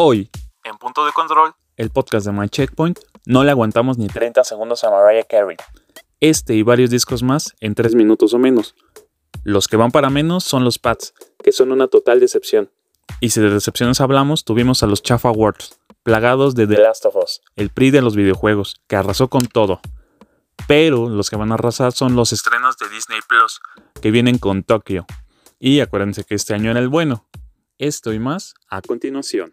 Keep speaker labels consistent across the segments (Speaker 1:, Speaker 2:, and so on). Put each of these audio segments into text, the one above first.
Speaker 1: Hoy, en Punto de Control, el podcast de My Checkpoint, no le aguantamos ni 30 segundos a Mariah Carey. Este y varios discos más en 3 minutos o menos. Los que van para menos son los Pats, que son una total decepción. Y si de decepciones hablamos, tuvimos a los Chafa Awards, plagados de The Last of Us, el PRI de los videojuegos, que arrasó con todo. Pero los que van a arrasar son los estrenos de Disney Plus, que vienen con Tokio. Y acuérdense que este año era el bueno. Esto y más a continuación.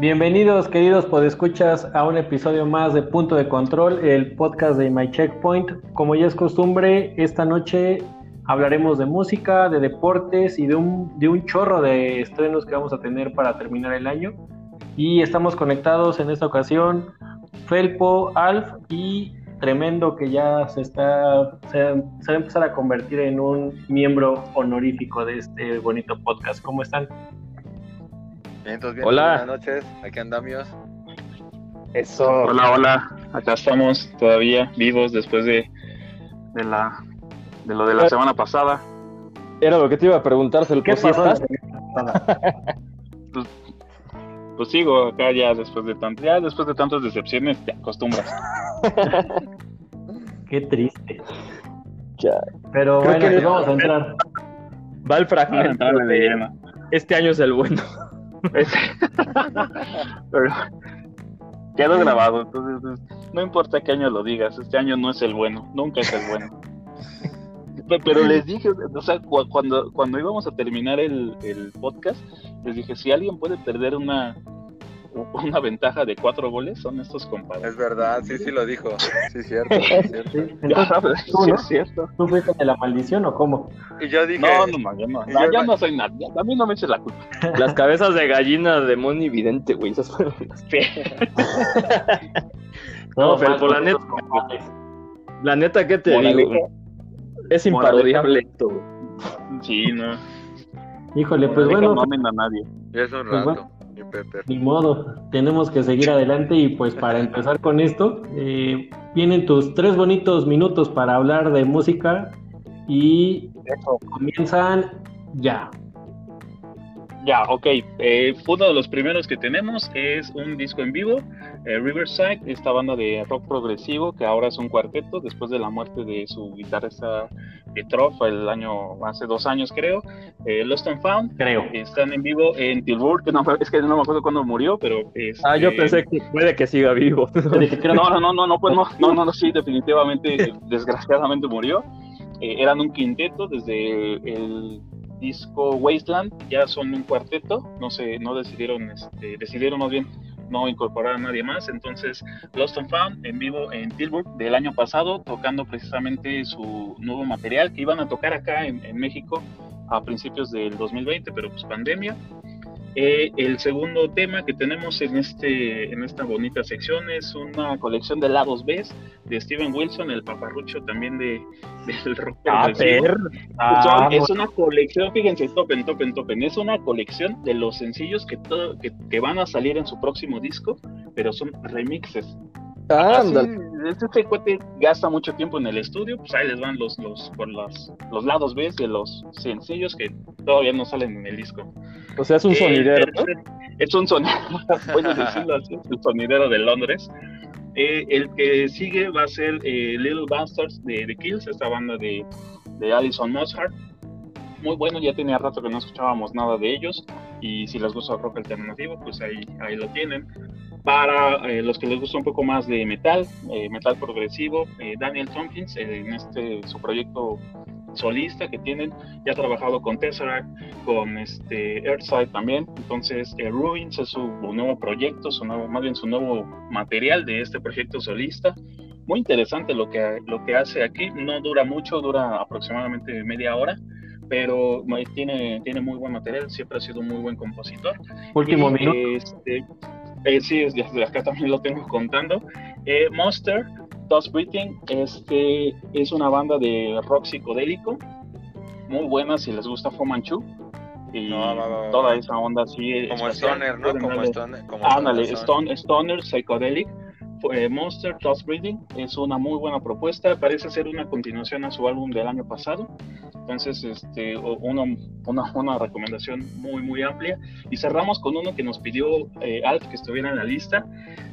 Speaker 2: Bienvenidos, queridos podescuchas, a un episodio más de Punto de Control, el podcast de My Checkpoint. Como ya es costumbre, esta noche hablaremos de música, de deportes y de un, de un chorro de estrenos que vamos a tener para terminar el año. Y estamos conectados en esta ocasión Felpo, Alf y Tremendo que ya se está se, se va a empezar a convertir en un miembro honorífico de este bonito podcast. ¿Cómo están?
Speaker 3: Hola. Buenas noches, aquí andamos.
Speaker 1: Eso. Hola, hola. Acá estamos todavía vivos después de, de la de lo de la semana pasada.
Speaker 2: Era lo que te iba a preguntar, ¿qué pues, estás?
Speaker 1: pues, pues, sigo acá ya después de tanto, ya después de tantas decepciones te acostumbras.
Speaker 2: Qué triste. Ya. Pero bueno, que vamos a entrar.
Speaker 1: Va el fragmento.
Speaker 2: Este año es el bueno.
Speaker 1: Pero quedó grabado, entonces no importa qué año lo digas, este año no es el bueno, nunca es el bueno. Pero les dije, o sea, cuando, cuando íbamos a terminar el, el podcast, les dije, si alguien puede perder una, una ventaja de cuatro goles son estos compadres.
Speaker 3: Es verdad, sí, sí lo dijo. Sí, cierto. Es cierto.
Speaker 2: Entonces, ¿tú, no? es cierto. ¿Tú fuiste de la maldición o cómo?
Speaker 3: Y yo dije.
Speaker 1: No, no, yo no. No, yo no soy nada. A mí no me eches la culpa.
Speaker 2: Las cabezas de gallina de Moni Vidente, güey. Esas fueron las. no, pero por la neta. La neta, ¿qué te digo? Es imparodiable esto,
Speaker 1: Sí, no.
Speaker 2: Híjole, pues bueno.
Speaker 1: No a nadie.
Speaker 3: Es un pues
Speaker 2: Ni modo, tenemos que seguir adelante y pues para empezar con esto, eh, vienen tus tres bonitos minutos para hablar de música y comienzan ya.
Speaker 1: Ya, ok. Eh, uno de los primeros que tenemos es un disco en vivo, eh, Riverside, esta banda de rock progresivo que ahora es un cuarteto después de la muerte de su guitarrista Petrov el año, hace dos años creo. Eh, Lost and Found,
Speaker 2: creo.
Speaker 1: Están en vivo en Tilburg, que no, es que no me acuerdo cuándo murió, pero...
Speaker 2: ah, yo pensé que puede que siga vivo.
Speaker 1: no, no, no, no, no, pues no, no, no, no, sí, definitivamente, desgraciadamente murió. eran un quinteto desde el disco Wasteland, ya son un cuarteto, no sé, no decidieron, este, decidieron más bien no incorporar a nadie más, entonces Lost and Found en vivo en Tilburg del año pasado, tocando precisamente su nuevo material que iban a tocar acá en, en México a principios del 2020, pero pues pandemia, eh, el segundo tema que tenemos en, este, en esta bonita sección es una colección de lados B de Steven Wilson, el paparrucho también de, del rock.
Speaker 2: Ah,
Speaker 1: ah, es una colección, fíjense, topen, topen, topen, es una colección de los sencillos que, todo, que, que van a salir en su próximo disco, pero son remixes. Ah, este cuate gasta mucho tiempo en el estudio, pues ahí les van los, los, por los, los lados B de los sencillos que todavía no salen en el disco.
Speaker 2: O sea, es un eh, sonidero.
Speaker 1: Es un sonidero, puedes decirlo así, el sonidero de Londres. Eh, el que sigue va a ser eh, Little Bastards de The Kills, esta banda de, de Alison Mozart. Muy bueno, ya tenía rato que no escuchábamos nada de ellos. Y si les gusta el rock alternativo, pues ahí, ahí lo tienen. Para los que les gusta un poco más de metal, metal progresivo, Daniel Tompkins, en este su proyecto solista que tienen, ya ha trabajado con Tesseract, con este Earthside también, entonces eh, Ruins es su nuevo proyecto, su nuevo, más bien su nuevo material de este proyecto solista. Muy interesante lo que, lo que hace aquí, no dura mucho, dura aproximadamente media hora, pero tiene, tiene muy buen material, siempre ha sido un muy buen compositor.
Speaker 2: Último minuto.
Speaker 1: Este, eh, sí, desde acá también lo tengo contando. Eh, Monster Dust Breathing este, es una banda de rock psicodélico, muy buena si les gusta Fu Manchu. Y toda esa onda así.
Speaker 3: Como Stoner, ¿no? Como Stoner.
Speaker 1: Ándale, Stone, Stoner, Psychedelic. Eh, Monster Dust Breathing es una muy buena propuesta. Parece ser una continuación a su álbum del año pasado. Entonces, este, uno, una, una, recomendación muy, muy amplia. Y cerramos con uno que nos pidió eh, Alf que estuviera en la lista,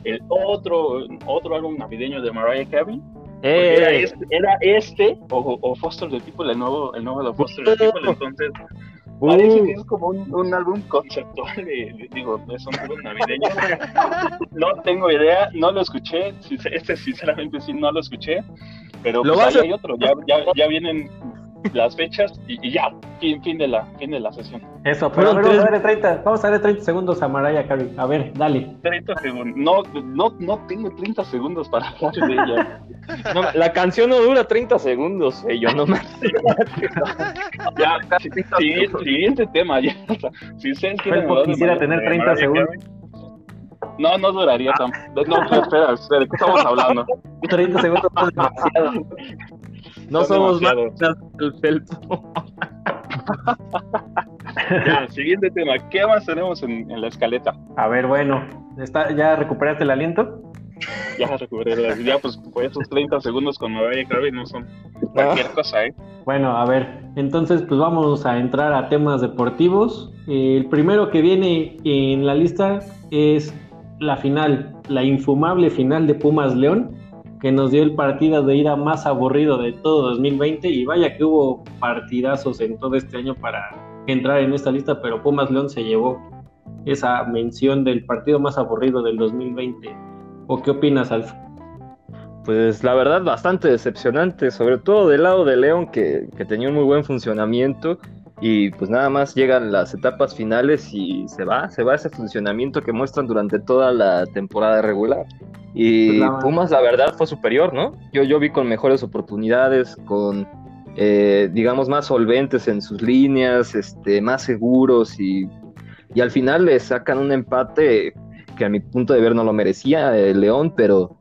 Speaker 1: el otro, otro álbum navideño de Mariah Carey. Era
Speaker 4: ¡Eh!
Speaker 1: este, era este o, o, Foster the People, el nuevo, el nuevo de Foster the People. Entonces, parece que es como un, un álbum conceptual, de, digo, es un álbum navideño. no tengo idea, no lo escuché. Este, sinceramente, sí, no lo escuché. Pero
Speaker 4: ¿Lo
Speaker 1: pues ahí
Speaker 4: a-
Speaker 1: hay otro, ya, ya, ya vienen las fechas y, y ya, fin, fin, de la, fin de la sesión.
Speaker 2: Eso, pero a
Speaker 4: Fueron
Speaker 2: ver, vamos a
Speaker 4: tres-
Speaker 2: darle 30, vamos a darle 30 segundos a Mariah Carey. A ver, dale.
Speaker 1: 30 segundos. No, no, no tengo 30 segundos para hablar de ella.
Speaker 4: No, la canción no dura 30 segundos, eh, yo no me...
Speaker 1: Ya, casi. Siguiente, siguiente tema. Ya. Si ustedes quieren de
Speaker 2: quisiera tener
Speaker 1: de
Speaker 2: 30
Speaker 1: Mariah
Speaker 2: segundos.
Speaker 1: Carey, No, no duraría tan. No, no, espera, espera, ¿de qué estamos hablando?
Speaker 2: 30 segundos es demasiado.
Speaker 4: No
Speaker 1: Son
Speaker 4: somos más
Speaker 1: demasiados.
Speaker 4: el Felpo.
Speaker 1: Ya, siguiente tema. ¿Qué más tenemos en, en la escaleta?
Speaker 2: A ver, bueno, ¿está, ¿ya recuperaste el aliento?
Speaker 1: Ya recuperé las. Ya, pues, pues esos 30 segundos con Mariah Carey no son cualquier cosa, ¿eh?
Speaker 2: Bueno, a ver, entonces pues vamos a entrar a temas deportivos. El primero que viene en la lista es la final, la infumable final de Pumas León, que nos dio el partido de ida más aburrido de todo 2020 y vaya que hubo partidazos en todo este año para entrar en esta lista, pero Pumas León se llevó esa mención del partido más aburrido del 2020. ¿O qué opinas, Alf?
Speaker 4: Pues la verdad bastante decepcionante, sobre todo del lado de León que, que tenía un muy buen funcionamiento y pues nada más llegan las etapas finales y se va, se va ese funcionamiento que muestran durante toda la temporada regular. Y
Speaker 2: Pues
Speaker 4: Pumas la verdad fue superior, ¿no? Yo, yo vi con mejores oportunidades, con eh, digamos más solventes en sus líneas, este, más seguros y, y al final le sacan un empate que a mi punto de ver no lo merecía el León, pero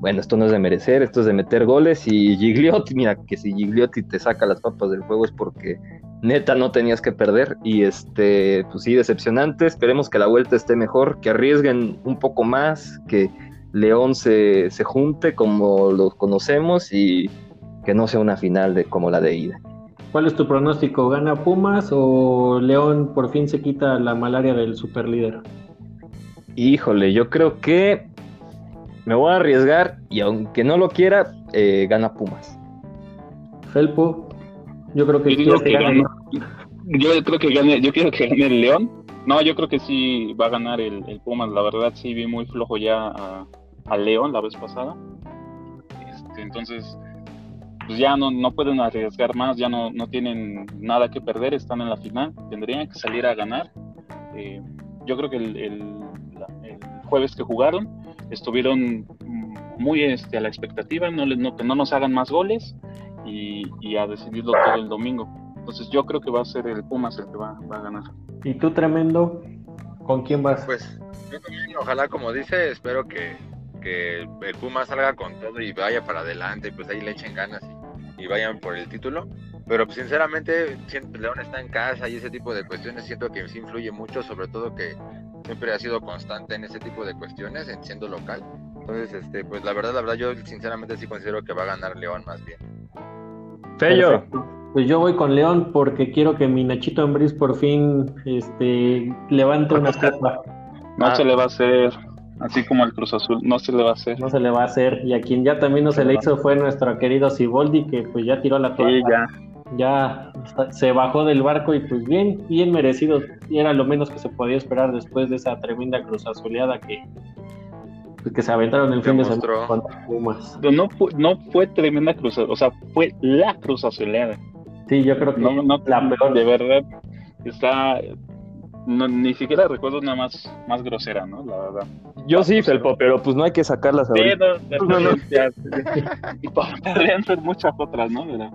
Speaker 4: bueno, esto no es de merecer, esto es de meter goles y Gigliotti, mira, que si Gigliotti te saca las papas del juego es porque neta no tenías que perder y este, pues sí, decepcionante, esperemos que la vuelta esté mejor, que arriesguen un poco más, que León se, se junte como lo conocemos y que no sea una final de, como la de ida.
Speaker 2: ¿Cuál es tu pronóstico? ¿Gana Pumas o León por fin se quita la malaria del superlíder?
Speaker 4: Híjole, yo creo que me voy a arriesgar y aunque no lo quiera, eh, gana Pumas.
Speaker 2: Felpo, yo creo que
Speaker 1: Yo digo
Speaker 2: que
Speaker 1: que
Speaker 2: gane.
Speaker 1: gane. Yo creo que gane, yo quiero que gane el León. No, yo creo que sí va a ganar el, el Pumas. La verdad sí vi muy flojo ya a, a León la vez pasada. Este, entonces, pues ya no, no pueden arriesgar más, ya no, no tienen nada que perder, están en la final, tendrían que salir a ganar. Eh, yo creo que el, el, el jueves que jugaron estuvieron muy este, a la expectativa, no, les- no, que no nos hagan más goles y, y a decidirlo todo el domingo. Entonces yo creo que va a ser el Pumas el que va, va a ganar.
Speaker 2: ¿Y tú, tremendo? ¿Con quién vas?
Speaker 3: Pues yo también, ojalá, como dice, espero que, que el, el Puma salga con todo y vaya para adelante, pues ahí le echen ganas y, y vayan por el título. Pero pues, sinceramente, siento, León está en casa y ese tipo de cuestiones siento que sí influye mucho, sobre todo que siempre ha sido constante en ese tipo de cuestiones, en siendo local. Entonces, este, pues la verdad, la verdad, yo sinceramente sí considero que va a ganar León más bien.
Speaker 4: Fello.
Speaker 2: Pues yo voy con León porque quiero que mi Nachito Ambriz por fin este, levante una copa.
Speaker 1: No
Speaker 4: Ah.
Speaker 1: se le va a hacer, así como el Cruz Azul, no se le va a hacer.
Speaker 2: No se le va a hacer. Y a quien ya también no se le hizo fue nuestro querido Siboldi, que pues ya tiró la toalla.
Speaker 1: Sí, ya.
Speaker 2: ya se bajó del barco y pues bien, bien merecido. Y era lo menos que se podía esperar después de esa tremenda cruz azuleada que, que se aventaron el fin de semana contra Pumas.
Speaker 1: Pero no fue, no fue tremenda cruz, o sea, fue la cruz azuleada.
Speaker 2: Sí, yo creo que
Speaker 1: No, no,
Speaker 2: la peor.
Speaker 1: de verdad, está, no, ni siquiera recuerdo una más, más grosera, ¿no? La verdad.
Speaker 4: yo sí, Felpo, pero pues no hay que sacarlas
Speaker 1: Sí,
Speaker 4: ahorita.
Speaker 1: no,
Speaker 4: No, no.
Speaker 1: ya, y podrían ser muchas otras, ¿no? Pero,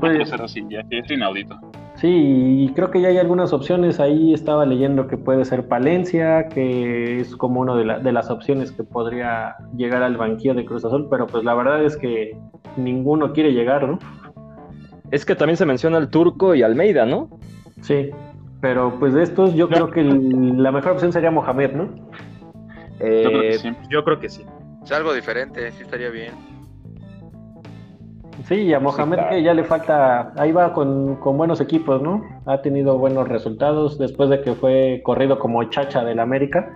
Speaker 1: pero
Speaker 2: Sí, pues.
Speaker 1: sí, ya, que es inaudito.
Speaker 2: Sí, y creo que ya hay algunas opciones. Ahí estaba leyendo que puede ser Palencia, que es como una de, la- de las opciones que podría llegar al banquillo de Cruz Azul, pero pues la verdad es que ninguno quiere llegar, ¿no?
Speaker 4: Es que también se menciona al Turco y Almeida, ¿no?
Speaker 2: Sí, pero pues de estos yo creo que el- la mejor opción sería Mohamed, ¿no?
Speaker 1: Yo creo que sí.
Speaker 4: yo creo que sí.
Speaker 3: Es algo diferente, sí estaría bien.
Speaker 2: Sí, y a Mohamed que ya le falta, ahí va con, con, buenos equipos, ¿no? Ha tenido buenos resultados después de que fue corrido como chacha del América.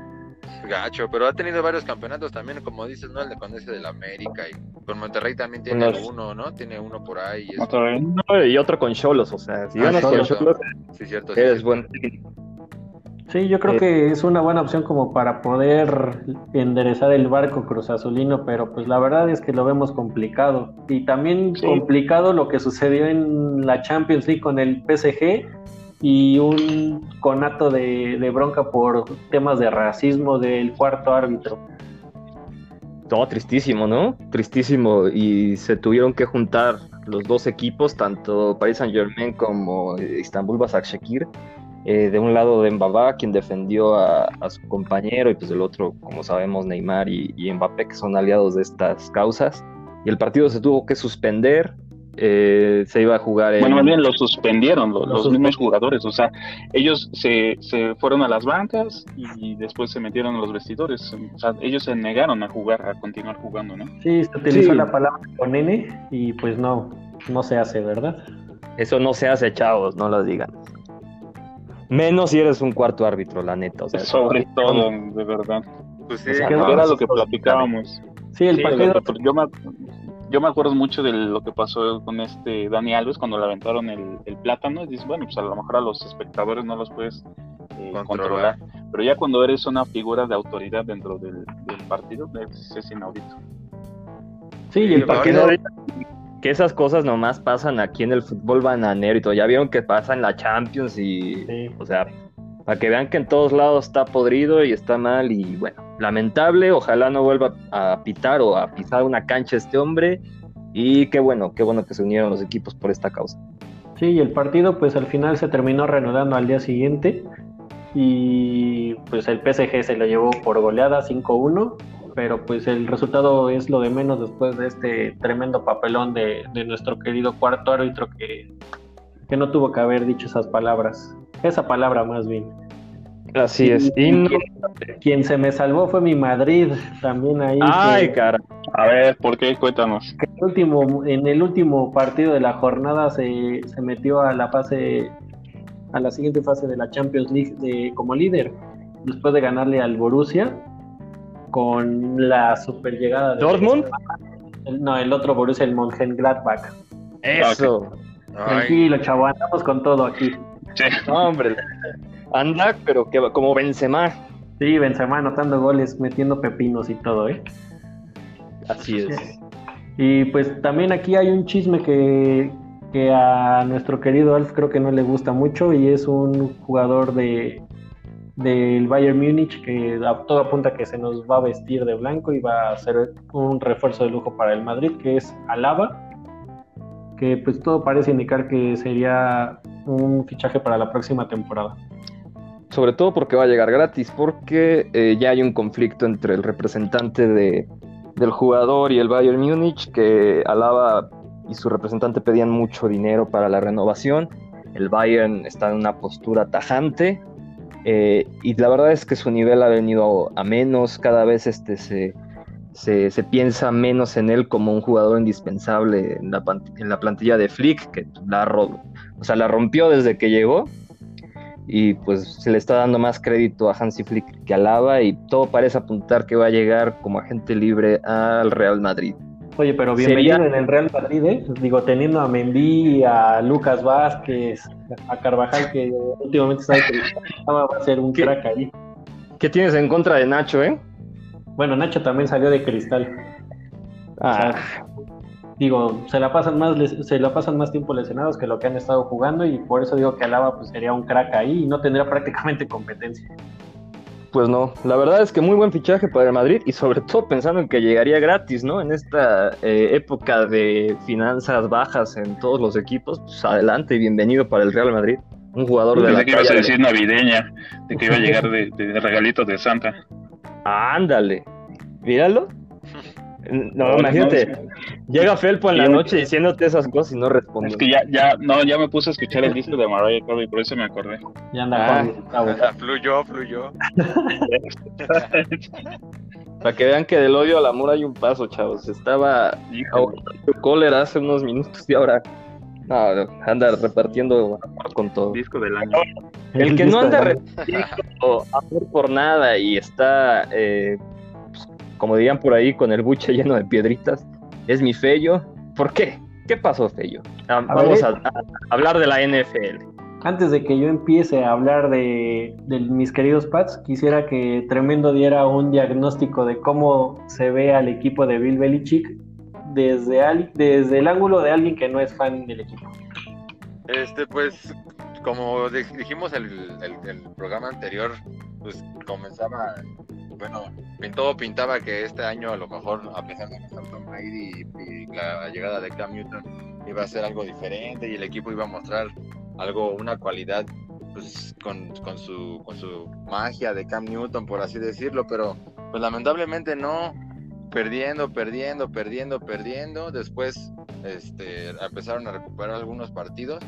Speaker 3: Gacho, pero ha tenido varios campeonatos también, como dices, ¿no? El de con ese del América y con Monterrey también tiene uno, ¿no? Tiene uno por ahí.
Speaker 4: Y, otro con Cholos, o sea, si ganas con Cholos,
Speaker 3: sí, cierto,
Speaker 4: eres buen.
Speaker 2: Sí, yo creo que es una buena opción como para poder enderezar el barco Cruz Azulino, pero pues la verdad es que lo vemos complicado. Y también complicado lo que sucedió en la Champions League con el PSG y un conato de, bronca por temas de racismo del cuarto árbitro.
Speaker 4: Todo tristísimo, ¿no? Tristísimo. Y se tuvieron que juntar los dos equipos, tanto Paris Saint Germain como Istanbul Basaksehir eh, de un lado de Mbaba, quien defendió a, su compañero, y pues del otro, como sabemos, Neymar y, Mbappé, que son aliados de estas causas. Y el partido se tuvo que suspender, eh, se iba a jugar
Speaker 1: en... Bueno, más bien lo suspendieron los, mismos jugadores, o sea, ellos se, se, fueron a las bancas y después se metieron a los vestidores, o sea, ellos se negaron a jugar, a continuar jugando, ¿no?
Speaker 2: Sí, se utilizó la palabra con N y pues no, no se hace, ¿verdad?
Speaker 4: Eso no se hace, chavos, no lo digan. Menos si eres un cuarto árbitro, la neta. O sea,
Speaker 1: Sobre todo, de verdad. Pues sí, era lo que platicábamos.
Speaker 2: Sí, el partido.
Speaker 1: yo, me, yo me acuerdo mucho de lo que pasó con este Dani Alves cuando le aventaron el, el plátano. Y dices, bueno, pues a lo mejor a los espectadores no los puedes eh, controlar. Pero ya cuando eres una figura de autoridad dentro del, partido, es, es inaudito.
Speaker 2: Sí, y el partido
Speaker 4: que esas cosas nomás pasan aquí en el fútbol bananero y todo. Ya vieron que pasa en la Champions y, o sea, para que vean que en todos lados está podrido y está mal y bueno, lamentable, ojalá no vuelva a pitar o a pisar una cancha este hombre. Y qué bueno, qué bueno que se unieron los equipos por esta causa.
Speaker 2: Sí, y el partido pues al final se terminó reanudando al día siguiente. Y pues el PSG se lo llevó por goleada 5-1 pero pues el resultado es lo de menos después de este tremendo papelón de, nuestro querido cuarto árbitro que, que, no tuvo que haber dicho esas palabras, esa palabra más bien.
Speaker 4: Así es.
Speaker 2: Y, quien, se me salvó fue mi Madrid, también ahí.
Speaker 4: Ay, cara.
Speaker 1: A ver, ¿por qué? Cuéntanos.
Speaker 2: El último, en el último partido de la jornada se, se metió a la fase, a la siguiente fase de la Champions League de, como líder, después de ganarle al Borussia con la super llegada de
Speaker 4: Dortmund.
Speaker 2: no, el otro Borussia, el Mönchengladbach.
Speaker 4: Eso.
Speaker 2: Tranquilo, chavo, andamos con todo aquí.
Speaker 4: Sí. hombre, anda, pero que como Benzema.
Speaker 2: Sí, Benzema anotando goles, metiendo pepinos y todo, ¿eh?
Speaker 4: Así es.
Speaker 2: Y pues también aquí hay un chisme que, que a nuestro querido Alf creo que no le gusta mucho y es un jugador de, del Bayern Múnich que todo apunta que se nos va a vestir de blanco y va a ser un refuerzo de lujo para el Madrid, que es Alaba, que pues todo parece indicar que sería un fichaje para la próxima temporada.
Speaker 4: Sobre todo porque va a llegar gratis, porque eh, ya hay un conflicto entre el representante de, del jugador y el Bayern Múnich, que Alaba y su representante pedían mucho dinero para la renovación. El Bayern está en una postura tajante eh, y la verdad es que su nivel ha venido a menos, cada vez este, se, se, piensa menos en él como un jugador indispensable en la, en la plantilla de Flick, que la, o sea, la rompió desde que llegó y pues se le está dando más crédito a Hansi Flick que a Lava y todo parece apuntar que va a llegar como agente libre al Real Madrid.
Speaker 2: Oye, pero bienvenido en el Real Madrid, ¿eh? Digo, teniendo a Mendy, a Lucas Vázquez, a Carvajal, que últimamente sabe que va a ser un crack ahí.
Speaker 4: ¿Qué tienes en contra de Nacho, eh?
Speaker 2: Bueno, Nacho también salió de cristal. Ah. digo, se la pasan más se la pasan más tiempo lesionados que lo que han estado jugando y por eso digo que Alaba pues sería un crack ahí y no tendría prácticamente competencia.
Speaker 4: Pues no, la verdad es que muy buen fichaje para el Madrid y sobre todo pensando en que llegaría gratis, ¿no? En esta eh, época de finanzas bajas en todos los equipos, pues adelante y bienvenido para el Real Madrid. Un jugador de
Speaker 1: la que ibas a decir navideña, de que iba a llegar de, de regalitos de Santa.
Speaker 4: Ándale, míralo. No, imagínate, llega Felpo en la noche diciéndote esas cosas y no responde.
Speaker 1: Es que ya, ya, no, ya me puse a escuchar el disco de Mariah Carey, por eso me acordé.
Speaker 2: Ya anda,
Speaker 3: ah, fluyó, fluyó.
Speaker 4: Para que vean que del odio al amor hay un paso, chavos. Estaba cólera hace unos minutos y ahora no, anda repartiendo con todo.
Speaker 1: Disco del año.
Speaker 4: El que no anda repartiendo amor por nada y está, eh, como dirían por ahí, con el buche lleno de piedritas, es mi Fello. ¿Por qué? ¿Qué pasó, Fello? Ah, vamos a, hablar de la NFL.
Speaker 2: Antes de que yo empiece a hablar de, de, mis queridos Pats, quisiera que Tremendo diera un diagnóstico de cómo se ve al equipo de Bill Belichick desde, desde el ángulo de alguien que no es fan del equipo.
Speaker 3: Este, pues, como dijimos el, el, programa anterior, pues comenzaba, bueno, todo pintaba que este año a lo mejor, a pesar de que está Tom Brady y, la llegada de Cam Newton, iba a ser algo diferente y el equipo iba a mostrar algo, una cualidad pues con, con, su, con su magia de Cam Newton, por así decirlo, pero pues lamentablemente no, perdiendo, perdiendo, perdiendo, perdiendo. Después este, empezaron a recuperar algunos partidos.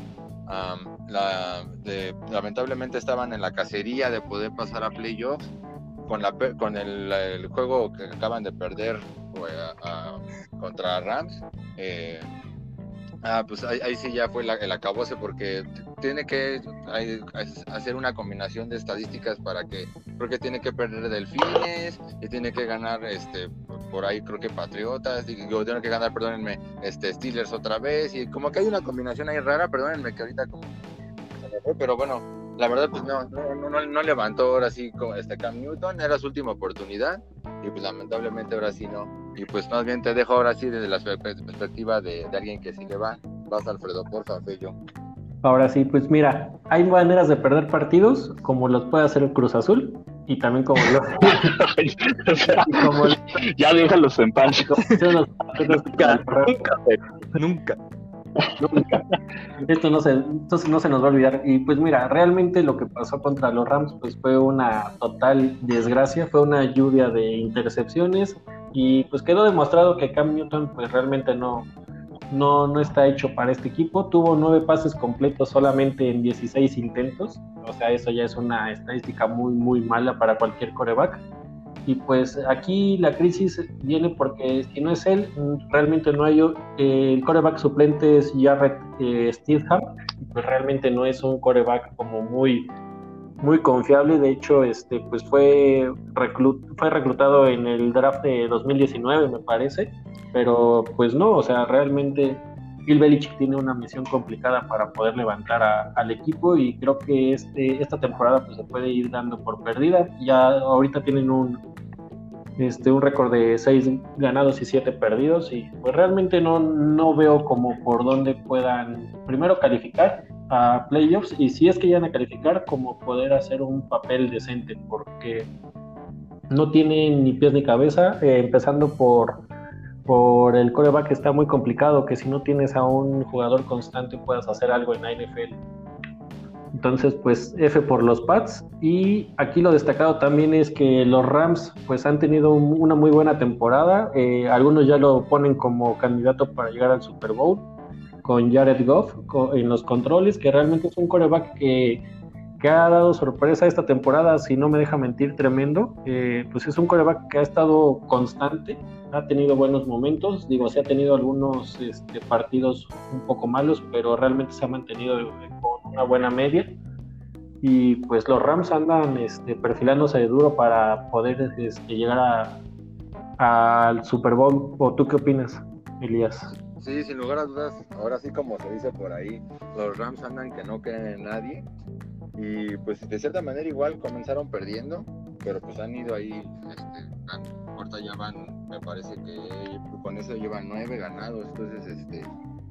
Speaker 3: lamentablemente estaban en la cacería de poder pasar a playoffs con, la, con el, juego que acaban de perder contra Rams. Eh, Ah, pues ahí, sí ya fue el acabose porque tiene que hacer una combinación de estadísticas para que creo que tiene que perder Delfines y tiene que ganar este por ahí creo que Patriotas y tiene que ganar perdónenme este Steelers otra vez y como que hay una combinación ahí rara perdónenme que ahorita como pero bueno la verdad pues no no, no, no levantó ahora sí como este Cam Newton era su última oportunidad y pues lamentablemente ahora sí no y pues más bien te dejo ahora sí desde la perspectiva de, alguien que sí le va. Vas, Alfredo, por yo.
Speaker 2: Ahora sí, pues mira, hay maneras de perder partidos, como los puede hacer el Cruz Azul, y también como lo...
Speaker 1: como... Ya déjalos en paz.
Speaker 4: nunca, nunca,
Speaker 2: Esto no se, no se nos va a olvidar. Y pues mira, realmente lo que pasó contra los Rams pues fue una total desgracia, fue una lluvia de intercepciones, y pues quedó demostrado que Cam Newton pues realmente no, no, no está hecho para este equipo. Tuvo nueve pases completos solamente en 16 intentos. O sea, eso ya es una estadística muy, muy mala para cualquier coreback. Y pues aquí la crisis viene porque si no es él, realmente no hay. Eh, el coreback suplente es Jarrett eh. Pues realmente no es un coreback como muy muy confiable. De hecho, este, pues fue, fue reclutado en el draft de 2019, me parece. Pero pues no, o sea, realmente Bill tiene una misión complicada para poder levantar al equipo y creo que este, esta temporada pues, se puede ir dando por perdida. Ya ahorita tienen un, este, un récord de 6 ganados y 7 perdidos y pues realmente no, no veo como por dónde puedan primero calificar a playoffs y si es que llegan a calificar como poder hacer un papel decente porque no tienen ni pies ni cabeza eh, empezando por por el coreback está muy complicado que si no tienes a un jugador constante puedas hacer algo en la NFL entonces, pues F por los Pats. Y aquí lo destacado también es que los Rams pues han tenido una muy buena temporada. Eh, algunos ya lo ponen como candidato para llegar al Super Bowl con Jared Goff en los controles, que realmente es un coreback que, que, ha dado sorpresa esta temporada, si no me deja mentir, tremendo. Eh, pues es un coreback que ha estado constante, ha tenido buenos momentos, digo, se ha tenido algunos este, partidos un poco malos, pero realmente se ha mantenido con una buena media. Y pues los Rams andan este, perfilándose de duro para poder este, llegar al Super Bowl. ¿O tú qué opinas, Elías?
Speaker 3: Sí, sin lugar a dudas, ahora sí como se dice por ahí, los Rams andan que no creen en nadie y pues de cierta manera igual comenzaron perdiendo, pero pues han ido ahí, este, ahorita ya van, me parece que con eso llevan nueve ganados, entonces este,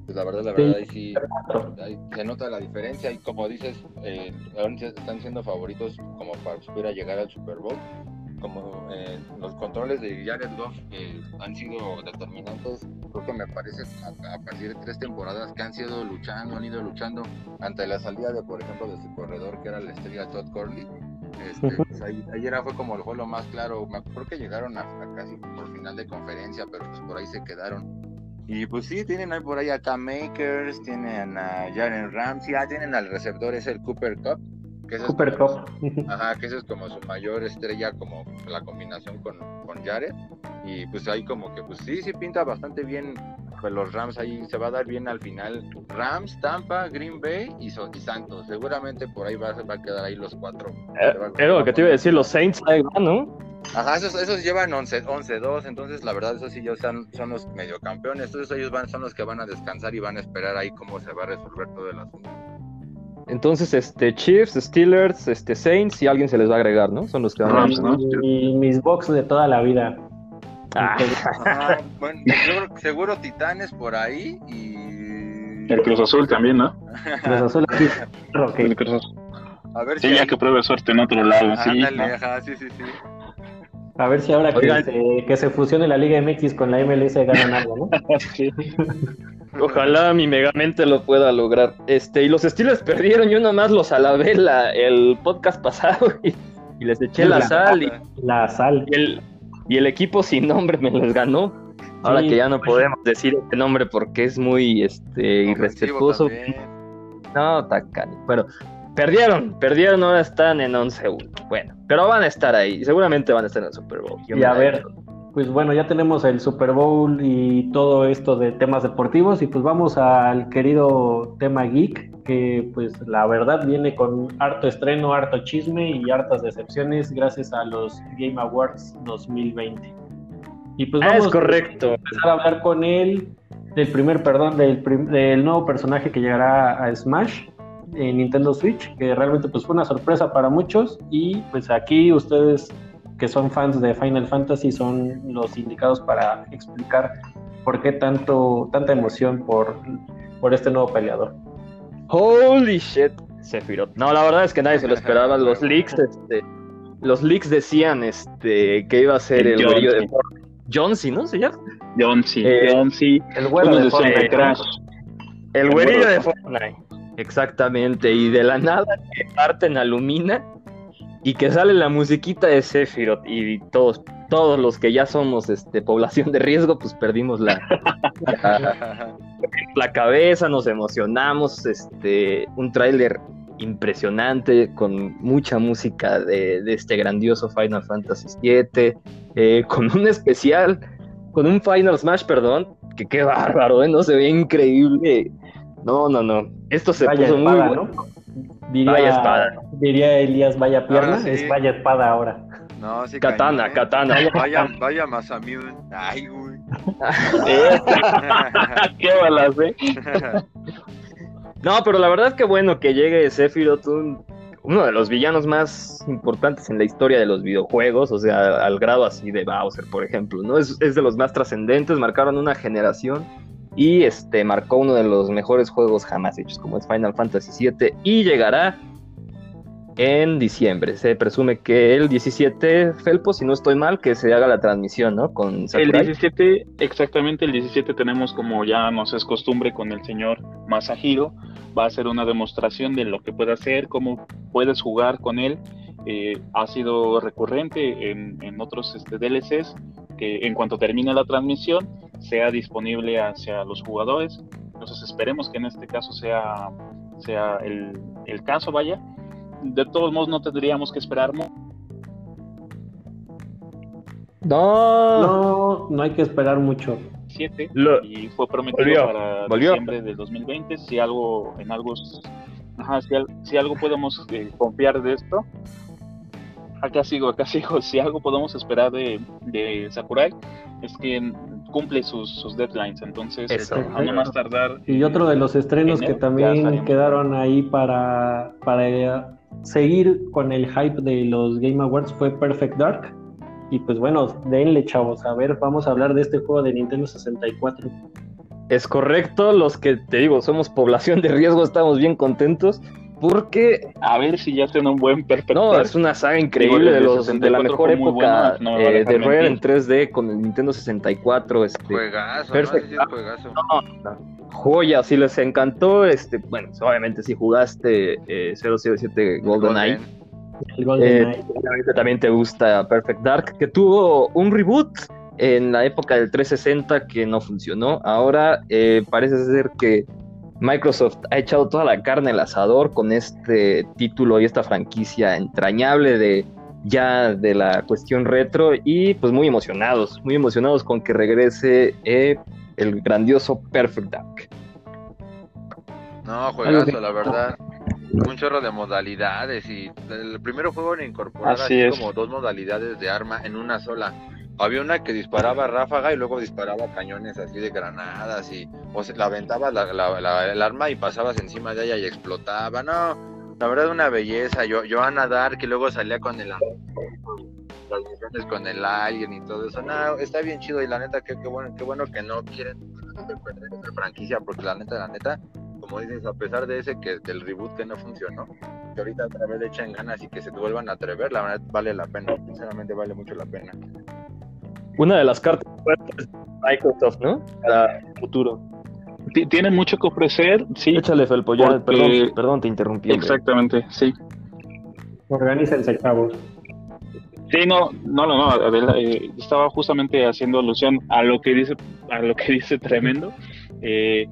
Speaker 3: pues la verdad, la verdad ahí sí se nota la diferencia y como dices, eh, están siendo favoritos como para subir a llegar al Super Bowl como eh, los controles de Jared Goff han sido determinantes, creo que me parece a, partir de tres temporadas que han sido luchando, han ido luchando ante la salida de, por ejemplo, de su corredor que era la estrella Todd Corley. Este, pues ayer fue como el juego más claro, me acuerdo que llegaron a, casi por final de conferencia, pero pues por ahí se quedaron. Y pues sí, tienen ahí por ahí a Cam Makers, tienen a Jaren Ramsey, ah, tienen al receptor, es el Cooper Cup, que ese
Speaker 2: Cooper
Speaker 3: es como,
Speaker 2: Cup.
Speaker 3: Ajá, que esa es como su mayor estrella, como la combinación con, con Jared. Y pues ahí como que, pues sí, sí pinta bastante bien. Pues los Rams ahí se va a dar bien al final. Rams, Tampa, Green Bay y, So- y Santos. Seguramente por ahí va, va a quedar ahí los cuatro.
Speaker 4: Eh, lo que te iba a decir, los Saints ahí van, ¿no?
Speaker 3: Ajá, esos, esos llevan 11 11-2, entonces la verdad esos sí ya son, son los mediocampeones, entonces ellos van, son los que van a descansar y van a esperar ahí cómo se va a resolver todo el asunto.
Speaker 4: Entonces, este, Chiefs, Steelers, este, Saints y alguien se les va a agregar, ¿no? Son los que van a...
Speaker 2: Y mis box de toda la vida.
Speaker 4: Ah,
Speaker 3: bueno, seguro, seguro Titanes por ahí y...
Speaker 1: El Cruz Azul también, ¿no?
Speaker 2: Cruz Azul aquí. Ok.
Speaker 1: El Cruz Azul.
Speaker 3: A ver
Speaker 1: Sí,
Speaker 3: si...
Speaker 1: ya que pruebe suerte en otro lado, sí.
Speaker 3: Ándale,
Speaker 1: ¿no?
Speaker 3: ajá, sí, sí, sí.
Speaker 2: A ver si ahora que se, que se fusione la Liga MX con la MLS ganan algo, ¿no?
Speaker 1: Sí.
Speaker 4: Ojalá mi megamente lo pueda lograr. Este, y los Steelers perdieron, yo nomás los alabé la, el podcast pasado y, y les eché la
Speaker 2: La-
Speaker 4: sal y,
Speaker 2: La sal.
Speaker 4: y el, y el equipo sin nombre me les ganó. Ahora
Speaker 2: Sí,
Speaker 4: que ya no
Speaker 2: pues,
Speaker 4: podemos decir este nombre porque es muy este, irrespetuoso.
Speaker 3: también.
Speaker 4: No, tacani. Bueno, perdieron, perdieron, ahora están en 11-1. Bueno, pero van a estar ahí, seguramente van a estar en el Super Bowl. Yo
Speaker 2: Y a ver. Pues bueno, ya tenemos el Super Bowl y todo esto de temas deportivos y pues vamos al querido tema geek, que pues la verdad viene con harto estreno, harto chisme y hartas decepciones gracias a los Game Awards 2020. Y pues
Speaker 4: Ah,
Speaker 2: vamos
Speaker 4: es correcto.
Speaker 2: a empezar a hablar con él del primer, perdón, del, prim- del nuevo personaje que llegará a Smash en Nintendo Switch, que realmente pues fue una sorpresa para muchos y pues aquí ustedes que son fans de Final Fantasy son los indicados para explicar por qué tanto tanta emoción por, por este nuevo peleador.
Speaker 4: Holy shit, Sephiroth. No, la verdad es que nadie se lo esperaba. Los leaks, este, los leaks decían este, que iba a ser el
Speaker 1: El
Speaker 4: güerillo de
Speaker 1: John, sí.
Speaker 4: Fortnite. John C, ¿no se llama?
Speaker 1: John C.
Speaker 4: Eh,
Speaker 1: John C.
Speaker 2: El güero de Fortnite,
Speaker 1: Crash.
Speaker 4: El
Speaker 1: El
Speaker 4: güerillo de Fortnite. Exactamente. Y de la nada que parten a Lumina y que sale la musiquita de Sephiroth. Y todos, todos los que ya somos este, población de riesgo, pues perdimos la, la, la cabeza, nos emocionamos. Este, un tráiler impresionante con mucha música de, de este grandioso Final Fantasy VII, eh, con un especial, con un Final Smash, perdón, que qué bárbaro, ¿eh? no se ve increíble. No, no, no. Esto se
Speaker 2: Vaya
Speaker 4: puso muy
Speaker 2: espada,
Speaker 4: bueno.
Speaker 2: ¿no? Diría,
Speaker 4: Vaya espada.
Speaker 2: diría Elías vaya pierna,
Speaker 3: sí.
Speaker 2: es vaya espada ahora.
Speaker 3: No, sí,
Speaker 4: Katana,
Speaker 3: cañón, ¿eh?
Speaker 4: katana.
Speaker 3: Vaya, vaya Masamune. Ay, güey.
Speaker 1: Qué balas, ¿eh?
Speaker 4: No, pero la verdad que bueno que llegue Sephiroth, un- uno de los villanos más importantes en la historia de los videojuegos, o sea, al grado así de Bowser, por ejemplo, ¿no? Es, es de los más trascendentes, marcaron una generación y este marcó uno de los mejores juegos jamás hechos, como es Final Fantasy VII, y llegará en diciembre. Se presume que el 17, Felpo, si no estoy mal, que se haga la transmisión, ¿no? Con
Speaker 1: El
Speaker 4: Sakurai.
Speaker 1: 17, exactamente el 17 tenemos como ya nos es costumbre con el señor Masahiro, va a ser una demostración de lo que puede hacer, cómo puedes jugar con él. Eh, ha sido recurrente en, en otros este, DLCs que en cuanto termine la transmisión sea disponible hacia los jugadores. Entonces esperemos que en este caso sea, sea el, el caso, vaya. De todos modos no tendríamos que esperar mucho.
Speaker 4: No,
Speaker 2: No, no hay que esperar mucho.
Speaker 1: 7
Speaker 4: Lo-
Speaker 1: y fue prometido
Speaker 4: Volvió,
Speaker 1: para
Speaker 4: volvió.
Speaker 1: diciembre del 2020. Si algo, en algo, ajá, si, al- si algo podemos eh, confiar de esto, acá sigo, acá sigo. Si algo podemos esperar de, de Sakurai es que cumple sus, sus deadlines. Entonces,
Speaker 4: Eso.
Speaker 1: a no más tardar.
Speaker 2: Y otro de los estrenos que
Speaker 1: Enero,
Speaker 2: también quedaron ahí para, para eh, seguir con el hype de los Game Awards fue Perfect Dark. Y pues bueno, denle chavos, a ver, vamos a hablar de este juego de Nintendo 64.
Speaker 4: Es correcto, los que te digo, somos población de riesgo, estamos bien contentos porque
Speaker 1: A ver si ya tiene un buen perfecto.
Speaker 4: no, es una saga increíble de,
Speaker 1: de
Speaker 4: los, de la
Speaker 1: 64
Speaker 4: mejor época
Speaker 1: no me
Speaker 4: eh, de Rare en
Speaker 1: mentir.
Speaker 4: 3D con el Nintendo 64, este,
Speaker 3: Juegazo,
Speaker 4: Perfect.
Speaker 3: ¿no? Juegazo.
Speaker 4: joya, si les encantó, este, bueno, obviamente si jugaste eh, 007 GoldenEye,
Speaker 3: Golden.
Speaker 4: Eh, también te gusta Perfect Dark, que tuvo un reboot en la época del 360 que no funcionó. Ahora eh, parece ser que Microsoft ha echado toda la carne al asador con este título y esta franquicia entrañable de ya de la cuestión retro y pues muy emocionados, muy emocionados con que regrese eh, el grandioso Perfect Dark.
Speaker 3: No, juegazo, la verdad. Un chorro de modalidades y el primero juego en incorporar así, como dos modalidades de arma en una sola. Había una que disparaba ráfaga y luego disparaba cañones así de granadas y o se la aventaba la, el arma y pasabas encima de ella y explotaba. No, la verdad una belleza. Yo, Johanna Dark que luego salía con el las con el alien y todo eso. No, está bien chido y la neta qué, qué bueno, qué bueno que no quieren perder esa franquicia porque la neta, la neta, como dices, a pesar de ese que del reboot que no funcionó, que ahorita otra vez le echan ganas y que se vuelvan a atrever, la verdad vale la pena, sinceramente vale mucho la pena.
Speaker 4: Una de las cartas fuertes de Microsoft, ¿no? Para el futuro.
Speaker 1: Tiene mucho que ofrecer, sí.
Speaker 4: Échale, Felpo, ya, perdón, perdón, te interrumpí.
Speaker 1: Exactamente, sí.
Speaker 2: Organícense, chavos.
Speaker 1: Sí, no, no, no, no eh, estaba justamente haciendo alusión a lo que dice, a lo que dice Tremendo. Eh,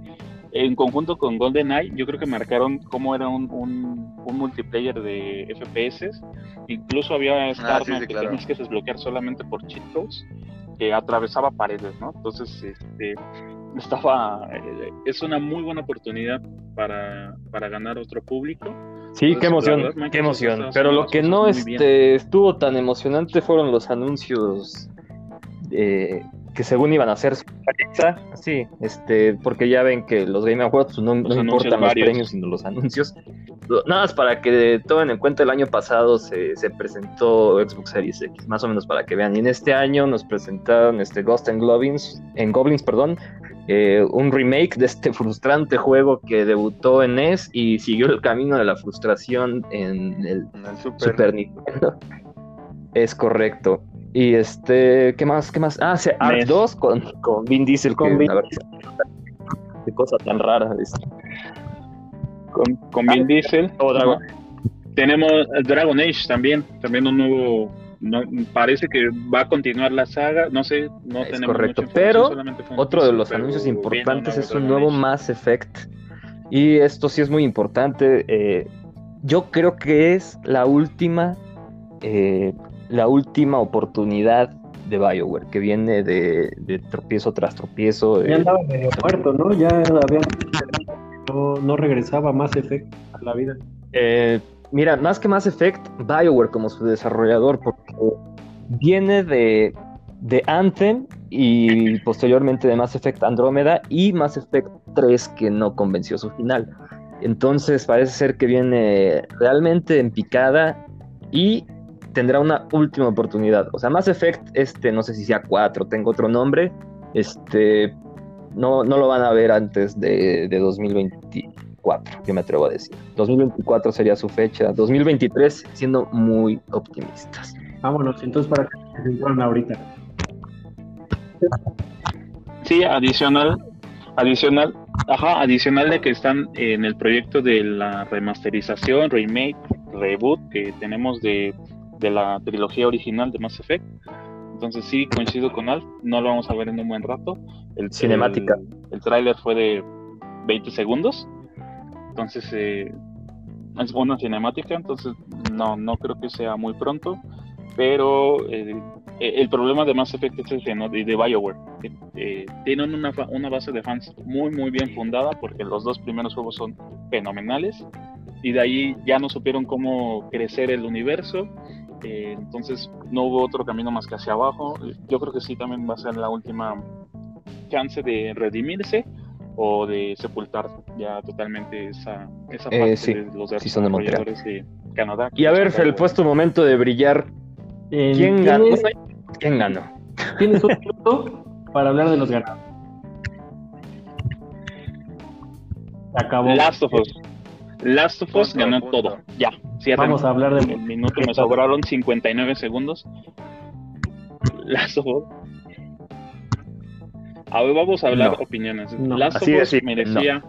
Speaker 1: en conjunto con GoldenEye, yo creo que marcaron cómo era un, un, multiplayer de FPS. Incluso había esta ah, que tenías que desbloquear solamente por cheat codes, que atravesaba paredes, ¿no? Entonces, este, estaba, eh, es una muy buena oportunidad para, para ganar otro público.
Speaker 4: Sí, qué emoción, qué emoción. Pero lo que no este, estuvo tan emocionante fueron los anuncios eh, que según iban a ser sí, este, porque ya ven que los Game Awards pues, no, no importan los premios, sino los anuncios. Nada más para que tomen en cuenta, el año pasado se, se, presentó Xbox Series X, más o menos para que vean. Y en este año nos presentaron este Ghost and Goblins, en Goblins, perdón, eh, un remake de este frustrante juego que debutó en NES y siguió el camino de la frustración en el, Super. Nintendo. Es correcto. Y este, ¿qué más? ¿Qué más? Ah, sí, Art 2 con, con Vin Diesel. Con Vin... Qué cosa tan rara.
Speaker 1: Con, con Vin Diesel. Tenemos Dragon Age también, también un nuevo no, parece que va a continuar la saga, no sé, no
Speaker 4: es correcto, pero otro de los anuncios importantes es un nuevo Mass Effect y esto sí es muy importante. Eh, yo creo que es la última, eh, la última oportunidad de Bioware que viene de, tropiezo tras tropiezo.
Speaker 2: Ya andaba medio muerto, ¿no? Ya había no, no regresaba Mass Effect a la vida.
Speaker 4: Eh, Mira, más que Mass Effect, BioWare como su desarrollador, porque viene de, de Anthem y posteriormente de Mass Effect Andrómeda y Mass Effect 3 que no convenció su final. Entonces parece ser que viene realmente en picada y tendrá una última oportunidad. O sea, Mass Effect, este, no sé si sea 4, tengo otro nombre, este, no, no lo van a ver antes de, de 2020 yo me atrevo a decir. 2024 sería su fecha, 2023 siendo muy optimistas.
Speaker 2: Vámonos, entonces para que se ahorita.
Speaker 1: Sí, adicional, adicional, ajá, adicional de que están en el proyecto de la remasterización, remake, reboot que tenemos de, la trilogía original de Mass Effect. Entonces sí, coincido con Alf, no lo vamos a ver en un buen rato. El,
Speaker 4: Cinemática.
Speaker 1: El, el tráiler fue de 20 segundos entonces, eh, es una cinemática, entonces no, no creo que sea muy pronto. Pero eh, el problema de Mass Effect es ¿no? de, de BioWare. Eh, tienen una, una base de fans muy, muy bien fundada porque los dos primeros juegos son fenomenales. Y de ahí ya no supieron cómo crecer el universo. Eh, entonces no hubo otro camino más que hacia abajo. Yo creo que sí también va a ser la última chance de redimirse o de sepultar ya totalmente esa, esa
Speaker 4: eh, parte de los
Speaker 1: desarrolladores de, Canadá.
Speaker 4: Y a ver, el puesto momento de brillar. ¿Quién ganó? ¿Quién ganó?
Speaker 2: Tienes un minuto para hablar de los ganados.
Speaker 1: acabó. Last of Us. Last of Us ganó todo. Ya.
Speaker 2: Vamos a hablar de.
Speaker 1: Un minuto me sobraron 59 segundos. Last of Us a ver, vamos a hablar opiniones. No. ¿Last merecía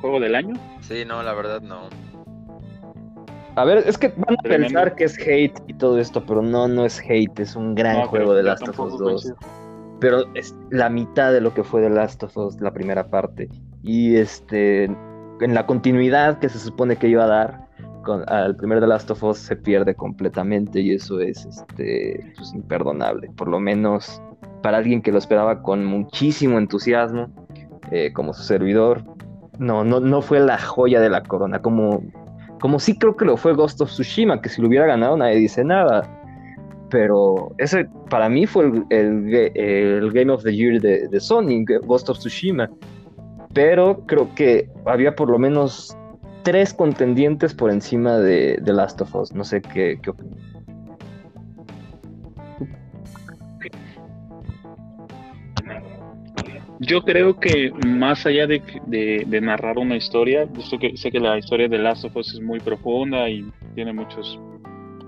Speaker 1: juego del año?
Speaker 3: Sí, no, la verdad no.
Speaker 4: A ver, es que van a pensar que es hate y todo esto, pero no, no es hate, es un gran juego de Last of Us 2. Pero es la mitad de lo que fue de Last of Us, la primera parte. Y este, en la continuidad que se supone que iba a dar con, al primer The Last of Us se pierde completamente y eso es este, pues, imperdonable. Por lo menos para alguien que lo esperaba con muchísimo entusiasmo, eh, como su servidor, no, no, no fue la joya de la corona, como, como sí creo que lo fue Ghost of Tsushima, que si lo hubiera ganado nadie dice nada. Pero ese para mí fue el, Game of the Year de, de Sony, Ghost of Tsushima. Pero creo que había por lo menos tres contendientes por encima de, The Last of Us. No sé qué, qué opinas.
Speaker 1: Yo creo que más allá de, narrar una historia, yo que, sé que la historia de Last of Us es muy profunda y tiene muchos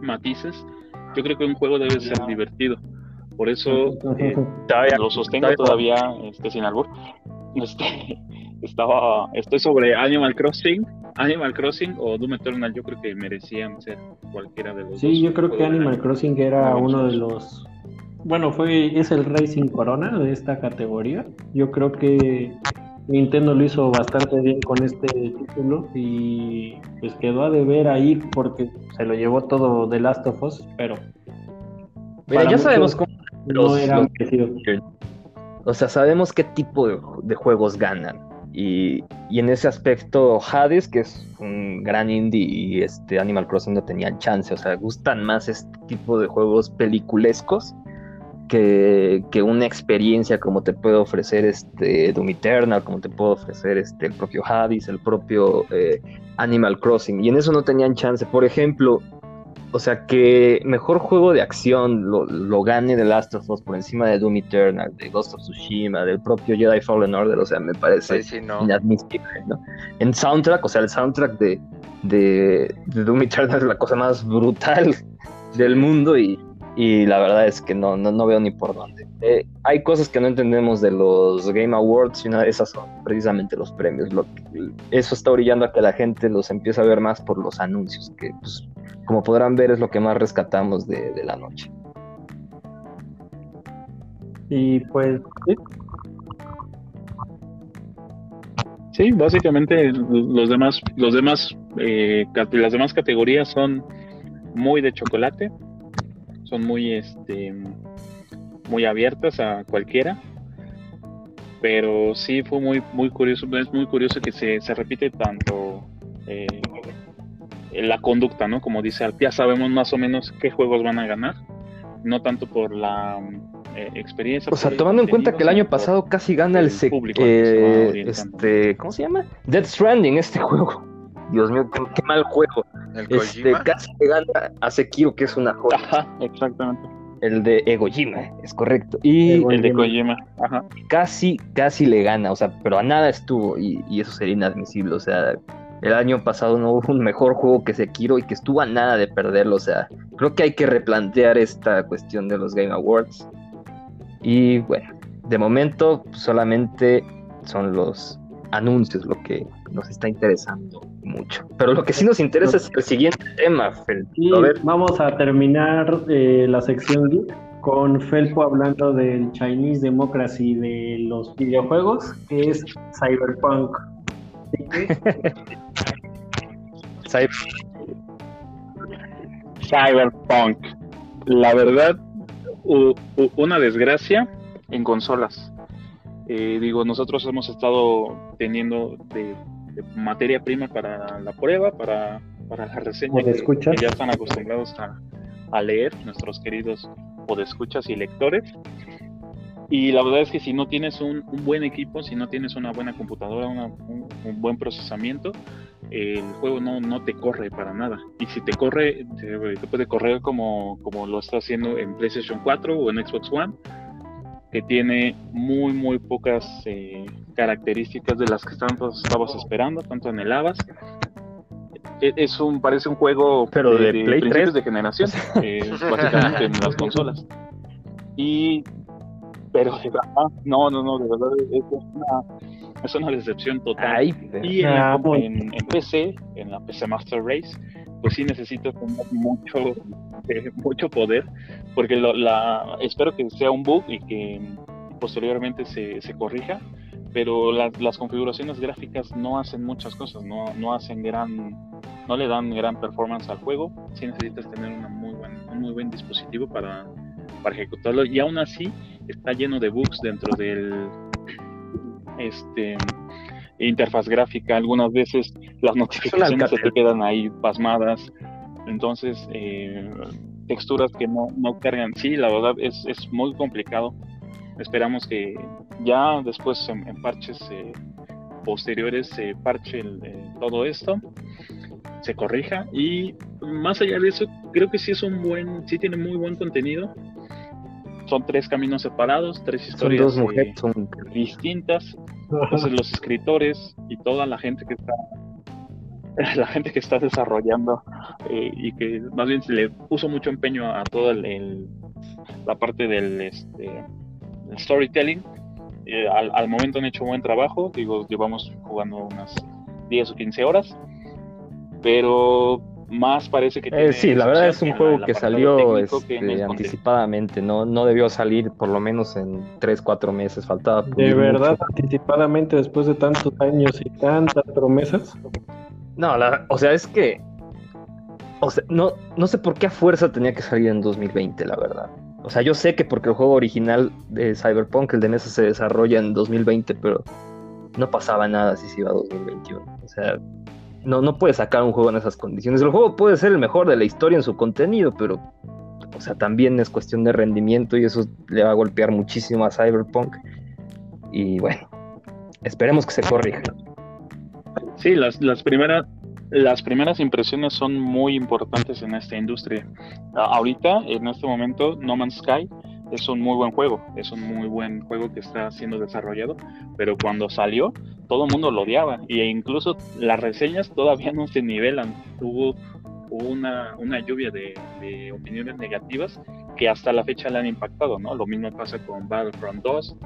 Speaker 1: matices, yo creo que un juego debe ser divertido. Por eso eh, lo sostengo todavía este, sin albur. Este, estaba, estoy sobre Animal Crossing, Animal Crossing o Doom Eternal. Yo creo que merecían ser cualquiera de los
Speaker 2: sí,
Speaker 1: dos.
Speaker 2: Sí, yo creo que Animal Crossing era uno de los bueno, fue es el Racing Corona de esta categoría. Yo creo que Nintendo lo hizo bastante bien con este título y pues quedó a deber ahí porque se lo llevó todo de Last of Us, pero
Speaker 4: Mira, ya sabemos cómo
Speaker 2: no era
Speaker 4: O sea, sabemos qué tipo de, juegos ganan. Y, y, en ese aspecto, Hades, que es un gran indie, y este Animal Crossing no tenían chance. O sea, gustan más este tipo de juegos peliculescos que, una experiencia como te puede ofrecer este Doom Eternal, como te puede ofrecer este el propio Hades, el propio eh, Animal Crossing. Y en eso no tenían chance. Por ejemplo, o sea, que mejor juego de acción lo, gane The Last of Us por encima de Doom Eternal, de Ghost of Tsushima, del propio Jedi Fallen Order, o sea, me parece inadmisible, ¿no? En soundtrack, o sea, el soundtrack de, de, de Doom Eternal es la cosa más brutal del mundo y, y la verdad es que no, no, veo ni por dónde. Eh, hay cosas que no entendemos de los Game Awards y una de esas son precisamente los premios. Lo eso está orillando a que la gente los empiece a ver más por los anuncios, que pues, como podrán ver es lo que más rescatamos de, la noche.
Speaker 2: Y pues...
Speaker 1: ¿sí? básicamente los demás, los demás, eh, las demás categorías son muy de chocolate son muy, este, muy abiertas a cualquiera. Pero sí fue muy, muy curioso, es muy curioso que se, se repite tanto eh, la conducta, ¿no? Como dice ya sabemos más o menos qué juegos van a ganar, no tanto por la eh, experiencia.
Speaker 4: O sea, tomando en cuenta que el año pasado casi gana el, público eh, este, ¿cómo se llama? Dead Stranding, este juego. Dios mío, qué, mal juego. ¿El este, casi le gana a Sekiro, que es una joya.
Speaker 1: Ajá, exactamente.
Speaker 4: El de Egojima, es correcto. Y
Speaker 1: el de Kojima, ajá.
Speaker 4: Casi, casi le gana, o sea, pero a nada estuvo y, y, eso sería inadmisible. O sea, el año pasado no hubo un mejor juego que Sekiro y que estuvo a nada de perderlo. O sea, creo que hay que replantear esta cuestión de los Game Awards. Y bueno, de momento solamente son los anuncios lo que nos está interesando mucho. Pero lo que sí nos interesa es el siguiente tema,
Speaker 2: Felpo. vamos a terminar eh, la sección con Felpo hablando del Chinese Democracy de los videojuegos, que es Cyberpunk.
Speaker 1: Cyberpunk. La verdad, una desgracia en consolas. Eh, digo, nosotros hemos estado teniendo de, materia prima para la prueba, para, para la reseña, que, ya están acostumbrados a, leer, nuestros queridos podescuchas y lectores. Y la verdad es que si no tienes un, buen equipo, si no tienes una buena computadora, un, buen procesamiento, el juego no, no te corre para nada. Y si te corre, te, te, puede correr como, como lo está haciendo en PlayStation 4 o en Xbox One que tiene muy muy pocas eh, características de las que tantos estabas esperando, tanto en el Avas. E, es un parece un juego
Speaker 4: pero de, de, Play
Speaker 1: de generación, eh, básicamente en las consolas. Y pero no, no, no, de verdad es una, es una decepción total. y en, en, PC, en la PC Master Race, pues sí necesito tener mucho, eh, mucho poder, porque la, espero que sea un bug y que posteriormente se, se corrija, pero las configuraciones gráficas no hacen muchas cosas, no, no hacen gran, no le dan gran performance al juego. Si necesitas tener una muy buen, un muy buen dispositivo para, para ejecutarlo y aún así está lleno de bugs dentro del este interfaz gráfica. Algunas veces las notificaciones se te quedan ahí pasmadas. Entonces, eh, texturas que no, no cargan. Sí, la verdad es, es muy complicado. Esperamos que ya después en, parches eh, posteriores se parche todo esto, se corrija y más allá de eso, creo que sí es un buen, sí tiene muy buen contenido. Son tres caminos separados, tres historias eh, distintas. Entonces los escritores y toda la gente que está la gente que está desarrollando eh, y que más bien se le puso mucho empeño a toda el, la parte del este, storytelling. Eh, al, momento han hecho buen trabajo, digo, llevamos jugando unas 10 o 15 horas, pero más parece que...
Speaker 4: Eh, sí, la verdad es un juego que salió este, anticipadamente, ¿no? no debió salir por lo menos en 3, 4 meses, faltaba...
Speaker 2: ¿De verdad anticipadamente después de tantos años y tantas promesas?
Speaker 4: No, o sea, es que... O sea, no, no sé por qué a fuerza tenía que salir en 2020, la verdad. O sea, yo sé que porque el juego original de Cyberpunk, el de NES, se desarrolla en 2020, pero no pasaba nada si se iba a 2021. O sea, no, no puedes sacar un juego en esas condiciones. El juego puede ser el mejor de la historia en su contenido, pero, o sea, también es cuestión de rendimiento y eso le va a golpear muchísimo a Cyberpunk. Y bueno, esperemos que se corrija.
Speaker 1: Sí, las, las primeras las primeras impresiones son muy importantes en esta industria. ahorita, en este momento, No Man's Sky es un muy buen juego, es un muy buen juego que está siendo desarrollado, pero cuando salió, todo el mundo lo odiaba e incluso las reseñas todavía no se nivelan. Hubo una, una lluvia de, opiniones negativas que hasta la fecha le han impactado, ¿no? Lo mismo pasa con Battlefront 2,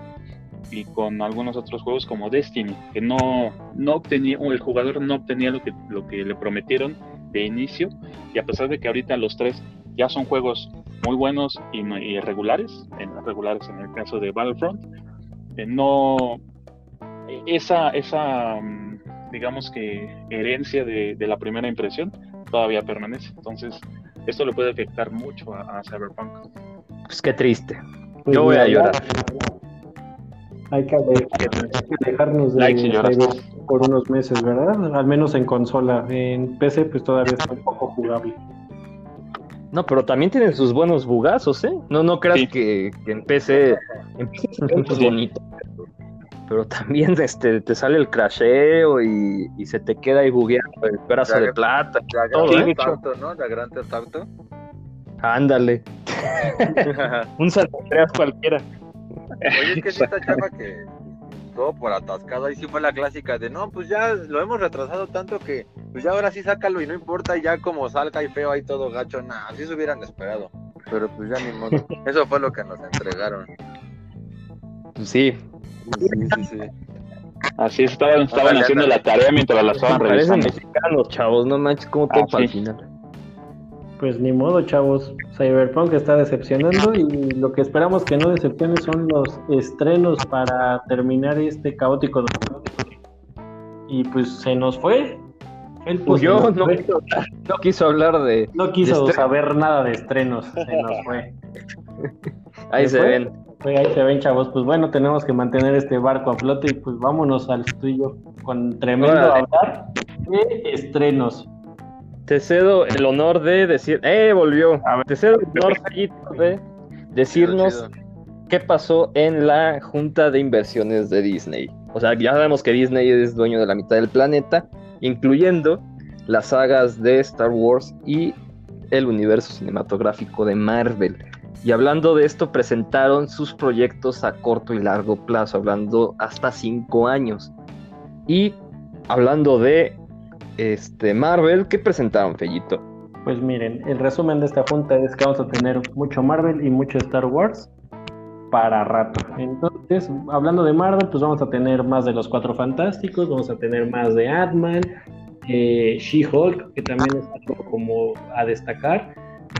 Speaker 1: y con algunos otros juegos como Destiny, que no, no obtenía, el jugador no obtenía lo que, lo que le prometieron de inicio, y a pesar de que ahorita los tres ya son juegos muy buenos y, regulares, en, regulares en el caso de Battlefront, eh, no esa, esa mm, digamos que herencia de, la primera impresión todavía permanece. Entonces, esto le puede afectar mucho a, a Cyberpunk.
Speaker 4: Pues qué triste. Yo voy a llorar.
Speaker 2: Hay que, dejarnos de por unos meses, ¿verdad? Al menos en consola. En PC, pues todavía está un poco jugable.
Speaker 4: No, pero también tienen sus buenos bugazos, ¿eh? No, no creas que, en PC, en PC es bonito. Pero también este, te sale el crasheo y, y se te queda ahí bugueando el brazo de plata.
Speaker 3: La todo, ¿eh? ¿no? La gran auto.
Speaker 4: Ándale. un San cualquiera.
Speaker 3: Oye, es que si esta chava que todo por atascado, ahí sí fue la clásica de no, pues ya lo hemos retrasado tanto que pues ya ahora sí sácalo y no importa, ya como salga y feo ahí todo gacho, nada, así se hubieran esperado. Pero pues ya ni modo. Eso fue lo que nos entregaron.
Speaker 4: Pues sí.
Speaker 3: Sí, sí, sí.
Speaker 1: Así estaban, estaban haciendo la tarea mientras la estaban revisando.
Speaker 4: Parecen mexicanos, chavos, no manches, como todo ah, al final.
Speaker 2: Pues ni modo, chavos. Cyberpunk está decepcionando y lo que esperamos que no decepcione son los estrenos para terminar este caótico. Y pues se nos fue.
Speaker 4: Él pues yo no, quiso hablar de.
Speaker 2: No quiso saber nada de estrenos. Se nos fue.
Speaker 4: Ahí se ven.
Speaker 2: ahí se ven, chavos. Pues bueno, tenemos que mantener este barco a flote y pues vámonos al estudio con tremendo hablar de estrenos
Speaker 4: te cedo el honor de decir, ¡eh! Volvió. Te cedo el honor de decirnos qué pasó en la junta de inversiones de Disney. O sea, ya sabemos que Disney es dueño de la mitad del planeta, incluyendo las sagas de Star Wars y el universo cinematográfico de Marvel. Y hablando de esto, presentaron sus proyectos a corto y largo plazo, hablando hasta cinco años. Y hablando de este, Marvel, ¿qué presentaron, Fellito?
Speaker 2: Pues miren, el resumen de esta junta es que vamos a tener mucho Marvel y mucho Star Wars para rato. Entonces, hablando de Marvel, pues vamos a tener más de los Cuatro Fantásticos, vamos a tener más de Ant-Man, eh, She-Hulk, que también es algo como a destacar.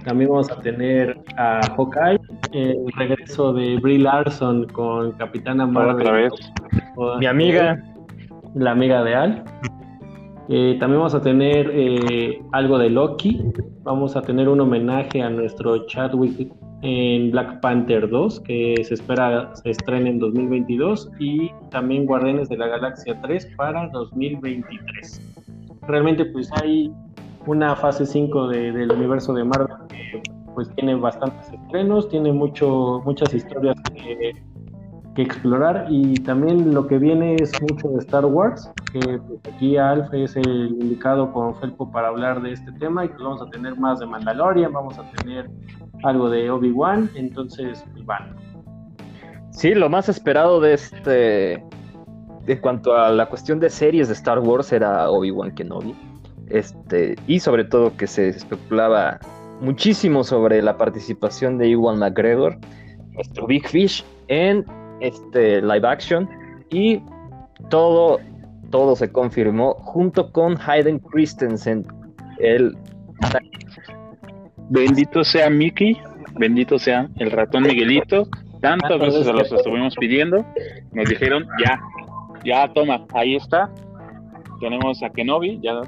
Speaker 2: También vamos a tener a Hawkeye, el regreso de Brie Larson con Capitana Marvel.
Speaker 4: Mi amiga.
Speaker 2: La amiga de Al. Eh, también vamos a tener eh, algo de Loki. Vamos a tener un homenaje a nuestro Chadwick en Black Panther 2, que se espera se estrene en 2022, y también Guardianes de la Galaxia 3 para 2023. Realmente pues hay una fase 5 del universo de Marvel que pues tiene bastantes estrenos, tiene mucho, muchas historias que, explorar y también lo que viene es mucho de Star Wars, pues, aquí Alf es el indicado con Felpo para hablar de este tema y pues vamos a tener más de Mandalorian, vamos a tener algo de Obi-Wan, entonces pues van.
Speaker 4: Sí, lo más esperado de este, en cuanto a la cuestión de series de Star Wars era Obi-Wan Kenobi. Este, y sobre todo que se especulaba muchísimo sobre la participación de Iwan McGregor, nuestro Big Fish, en este live action. Y todo, todo se confirmó junto con Hayden Christensen, el
Speaker 1: Bendito sea Mickey, bendito sea el ratón Miguelito. Tantas veces se los estuvimos pidiendo. Nos dijeron, ya, ya, toma, ahí está. Tenemos a Kenobi, ya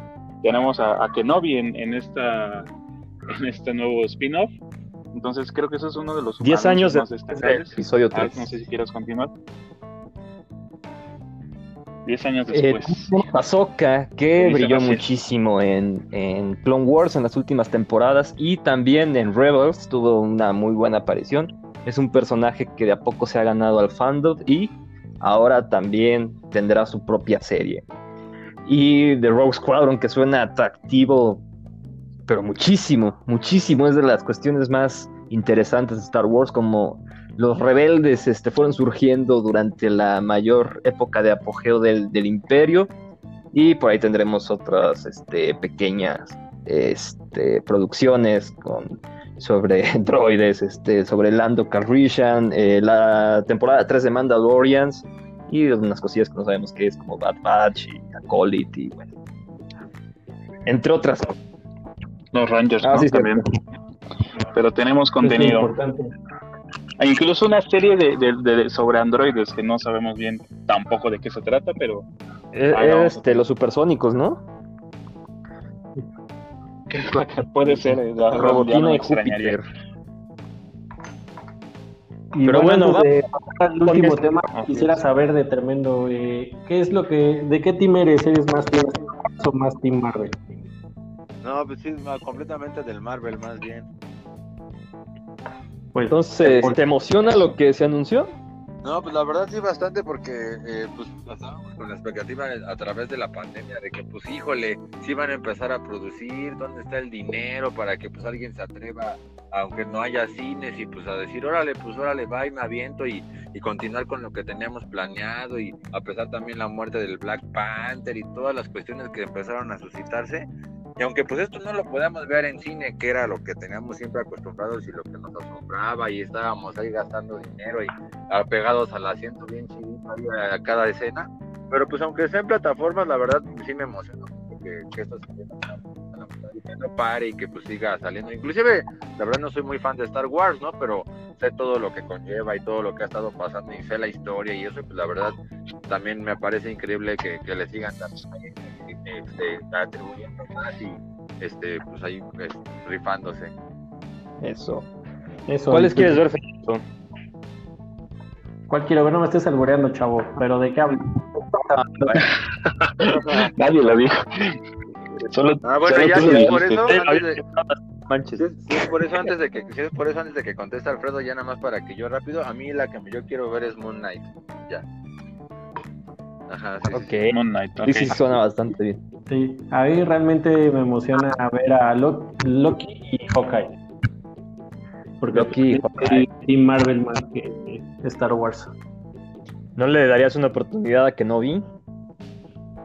Speaker 1: tenemos a, Kenobi en, en, esta en este nuevo spin-off. Entonces creo que eso es uno de los
Speaker 4: 10 años
Speaker 1: más
Speaker 4: de episodio 3.
Speaker 1: no sé si quieres continuar. 10 años eh, después.
Speaker 4: Eh, que brilló muchísimo en, en, Clone Wars en las últimas temporadas y también en Rebels tuvo una muy buena aparición. Es un personaje que de a poco se ha ganado al fandom y ahora también tendrá su propia serie. Y The Rogue Squadron, que suena atractivo, pero muchísimo, muchísimo. Es de las cuestiones más interesantes de Star Wars, como los rebeldes este, fueron surgiendo durante la mayor época de apogeo del, imperio. Y por ahí tendremos otras este, pequeñas este, producciones con, sobre droides, este, sobre Lando Calrissian, eh, la temporada 3 de Mandalorians y unas cosillas que no sabemos qué es, como Bad Batch y Acolyte y bueno, entre otras
Speaker 1: Los Rangers ah, también. Pero tenemos contenido. Incluso una serie de, sobre androides que no sabemos bien tampoco de qué se trata, pero...
Speaker 4: Es, este, los supersónicos, ¿no?
Speaker 1: Puede ser. Eh, la
Speaker 4: Robotina y Júpiter.
Speaker 2: Pero bueno, el último tema quisiera saber de tremendo, eh, ¿qué es lo que, de qué team eres? ¿Eres más team o más team Marvel?
Speaker 3: No, pues sí, completamente del Marvel más bien.
Speaker 4: Pues entonces, ¿te emociona lo que se anunció?
Speaker 3: No, pues la verdad sí bastante porque eh, pues pasábamos con la expectativa a través de la pandemia de que pues híjole, si van a empezar a producir, dónde está el dinero para que pues alguien se atreva, aunque no haya cines y pues a decir, órale, pues órale, va y me aviento y, y continuar con lo que teníamos planeado y a pesar también la muerte del Black Panther y todas las cuestiones que empezaron a suscitarse, y aunque pues esto no lo podamos ver en cine, que era lo que teníamos siempre acostumbrados y lo que nos asombraba y estábamos ahí gastando dinero y apegados al asiento bien chidito a cada escena, pero pues aunque sea en plataformas, la verdad sí me emocionó que, que esto no pare y que pues siga saliendo. Inclusive, la verdad no soy muy fan de Star Wars, ¿no? Pero sé todo lo que conlleva y todo lo que ha estado pasando y sé la historia y eso, pues la verdad también me parece increíble que, que le sigan también este, atribuyendo más y este, pues ahí pues, rifándose.
Speaker 4: Eso. Eso. ¿Cuáles quieres ver,
Speaker 2: ¿Cuál quiero ver? No me estés alboreando, chavo. ¿Pero de qué hablo?
Speaker 1: Nadie lo dijo.
Speaker 3: Solo, ah, bueno, ya si es por eso, antes de, Manches. Si, es por eso antes de que si es por eso antes de que conteste Alfredo, ya nada más para que yo rápido, a mí la que yo quiero ver es Moon Knight. Ya.
Speaker 4: Ajá, sí, okay. Moon Knight. Okay. Sí, sí, suena bastante bien.
Speaker 2: Sí, a mí realmente me emociona ver a Loki y Hawkeye. Porque Loki y Marvel más que Star Wars.
Speaker 4: ¿No le darías una oportunidad a que no vi?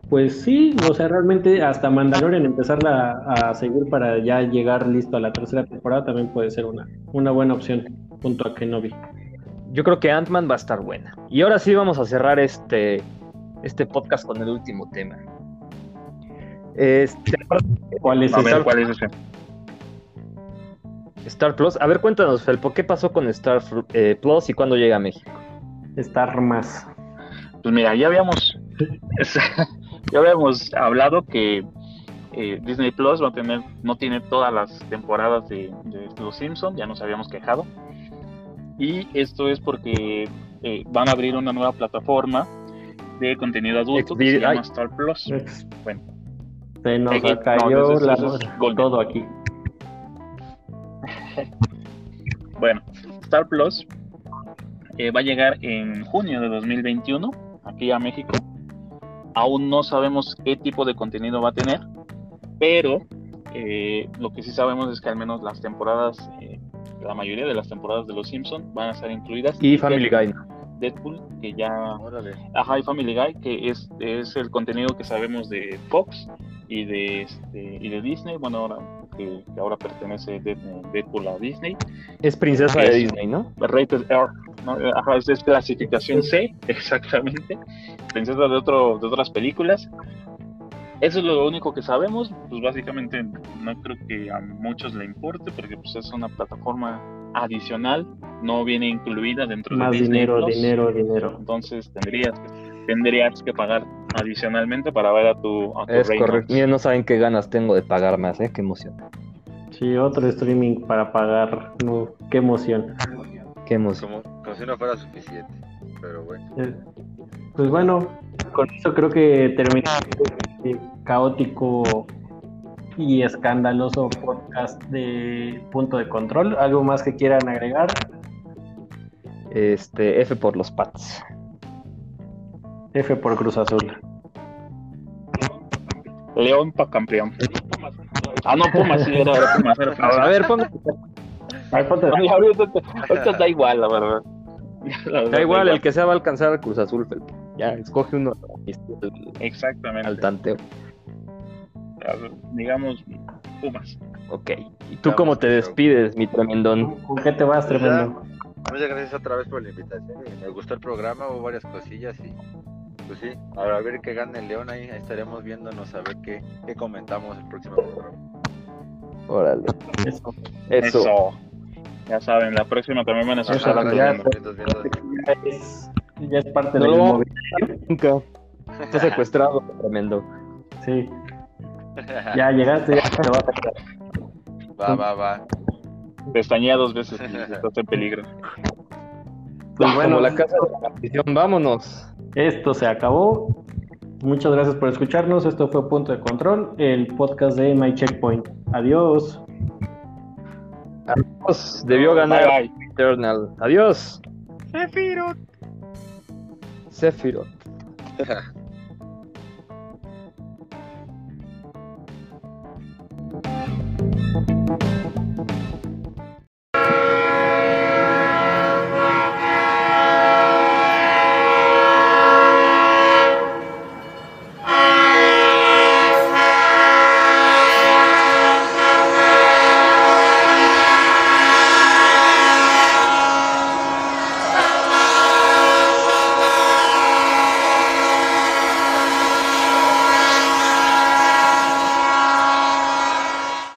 Speaker 2: Pues sí, o sea, realmente hasta Mandalorian empezarla a seguir para ya llegar listo a la tercera temporada también puede ser una, una buena opción junto a Kenobi.
Speaker 4: Yo creo que Ant-Man va a estar buena. Y ahora sí vamos a cerrar este, este podcast con el último tema. Este,
Speaker 1: ¿Cuál es, ese? ¿cuál es ese?
Speaker 4: Star Plus. A ver, cuéntanos, Felpo, ¿qué pasó con Star eh, Plus y cuándo llega a México?
Speaker 2: Star Más.
Speaker 1: Pues mira, ya habíamos, ya habíamos hablado que eh, Disney Plus va a tener, no tiene todas las temporadas de, de Los Simpsons, ya nos habíamos quejado. Y esto es porque eh, van a abrir una nueva plataforma de contenido adulto que se llama Star Plus. Bueno,
Speaker 2: se nos
Speaker 1: Eh,
Speaker 2: cayó
Speaker 1: no,
Speaker 2: la- todo aquí.
Speaker 1: Bueno, Star Plus eh, va a llegar en junio de 2021 aquí a México. Aún no sabemos qué tipo de contenido va a tener, pero eh, lo que sí sabemos es que al menos las temporadas, eh, la mayoría de las temporadas de Los Simpson van a estar incluidas.
Speaker 4: Y Family Guy.
Speaker 1: Deadpool, que ya
Speaker 3: Órale.
Speaker 1: Ajá, y Family Guy, que es, es el contenido que sabemos de Fox y de este y de Disney, bueno ahora que, que ahora pertenece Dead- Deadpool a Disney,
Speaker 4: Es princesa de
Speaker 1: es-
Speaker 4: Disney, ¿no?
Speaker 1: Rated R, ¿no? Ajá, es, es clasificación C, exactamente, princesa de otro, de otras películas. Eso es lo único que sabemos, pues básicamente no creo que a muchos le importe porque pues es una plataforma adicional, no viene incluida dentro
Speaker 2: Más
Speaker 1: de Disney
Speaker 2: dinero,
Speaker 1: Plus.
Speaker 2: dinero, dinero.
Speaker 1: Entonces tendrías, tendrías que pagar adicionalmente para ver a tu, a tu
Speaker 4: Es correcto. Miren, no saben qué ganas tengo de pagar más, ¿eh? Qué emoción.
Speaker 2: Sí, otro streaming para pagar. No, qué emoción.
Speaker 4: Qué emoción.
Speaker 3: Como, como si no fuera suficiente. Pero bueno.
Speaker 2: Eh, Pues bueno, con eso creo que termina este caótico y escandaloso podcast de Punto de Control. ¿Algo más que quieran agregar?
Speaker 4: Este, F por los Pats.
Speaker 2: F por Cruz Azul.
Speaker 1: León para campeón. Ah, no, Pumas, sí, era, era Pumas, era Pumas.
Speaker 4: A ver,
Speaker 2: ponte-
Speaker 1: ahorita, da igual, la verdad. La verdad,
Speaker 4: Da igual, el que sea va a alcanzar a Cruz Azul. Ya, escoge uno
Speaker 1: Exactamente.
Speaker 4: al tanteo.
Speaker 1: Digamos, Pumas.
Speaker 4: Ok. ¿Y tú cómo te despides, mi tremendón?
Speaker 2: ¿Con qué te vas, tremendo?
Speaker 3: Muchas gracias otra vez por la invitación. y Me gustó el programa, hubo varias cosillas y pues sí, ahora a ver qué gana el León ahí, ahí estaremos viéndonos a ver qué, qué comentamos el próximo programa.
Speaker 4: Órale.
Speaker 2: Eso.
Speaker 4: Eso.
Speaker 1: Eso. Ya saben, la próxima también van a
Speaker 2: Eso,
Speaker 1: escuchar
Speaker 2: ya,
Speaker 1: de-
Speaker 2: es, ya es parte
Speaker 4: No lo hacer nunca. Está secuestrado, tremendo.
Speaker 2: Sí, ya llegaste, ya te vas a quedar.
Speaker 3: Va, va, va.
Speaker 1: Pestañea dos veces y estás en peligro.
Speaker 2: Pues bueno,
Speaker 4: Como la casa de la vámonos.
Speaker 2: Esto se acabó. Muchas gracias por escucharnos. Esto fue Punto de Control, el podcast de My Checkpoint. Adiós.
Speaker 4: Adiós. Debió ganar
Speaker 1: Bye, bye.
Speaker 4: Eternal. Adiós. Sephiroth. Sephiroth.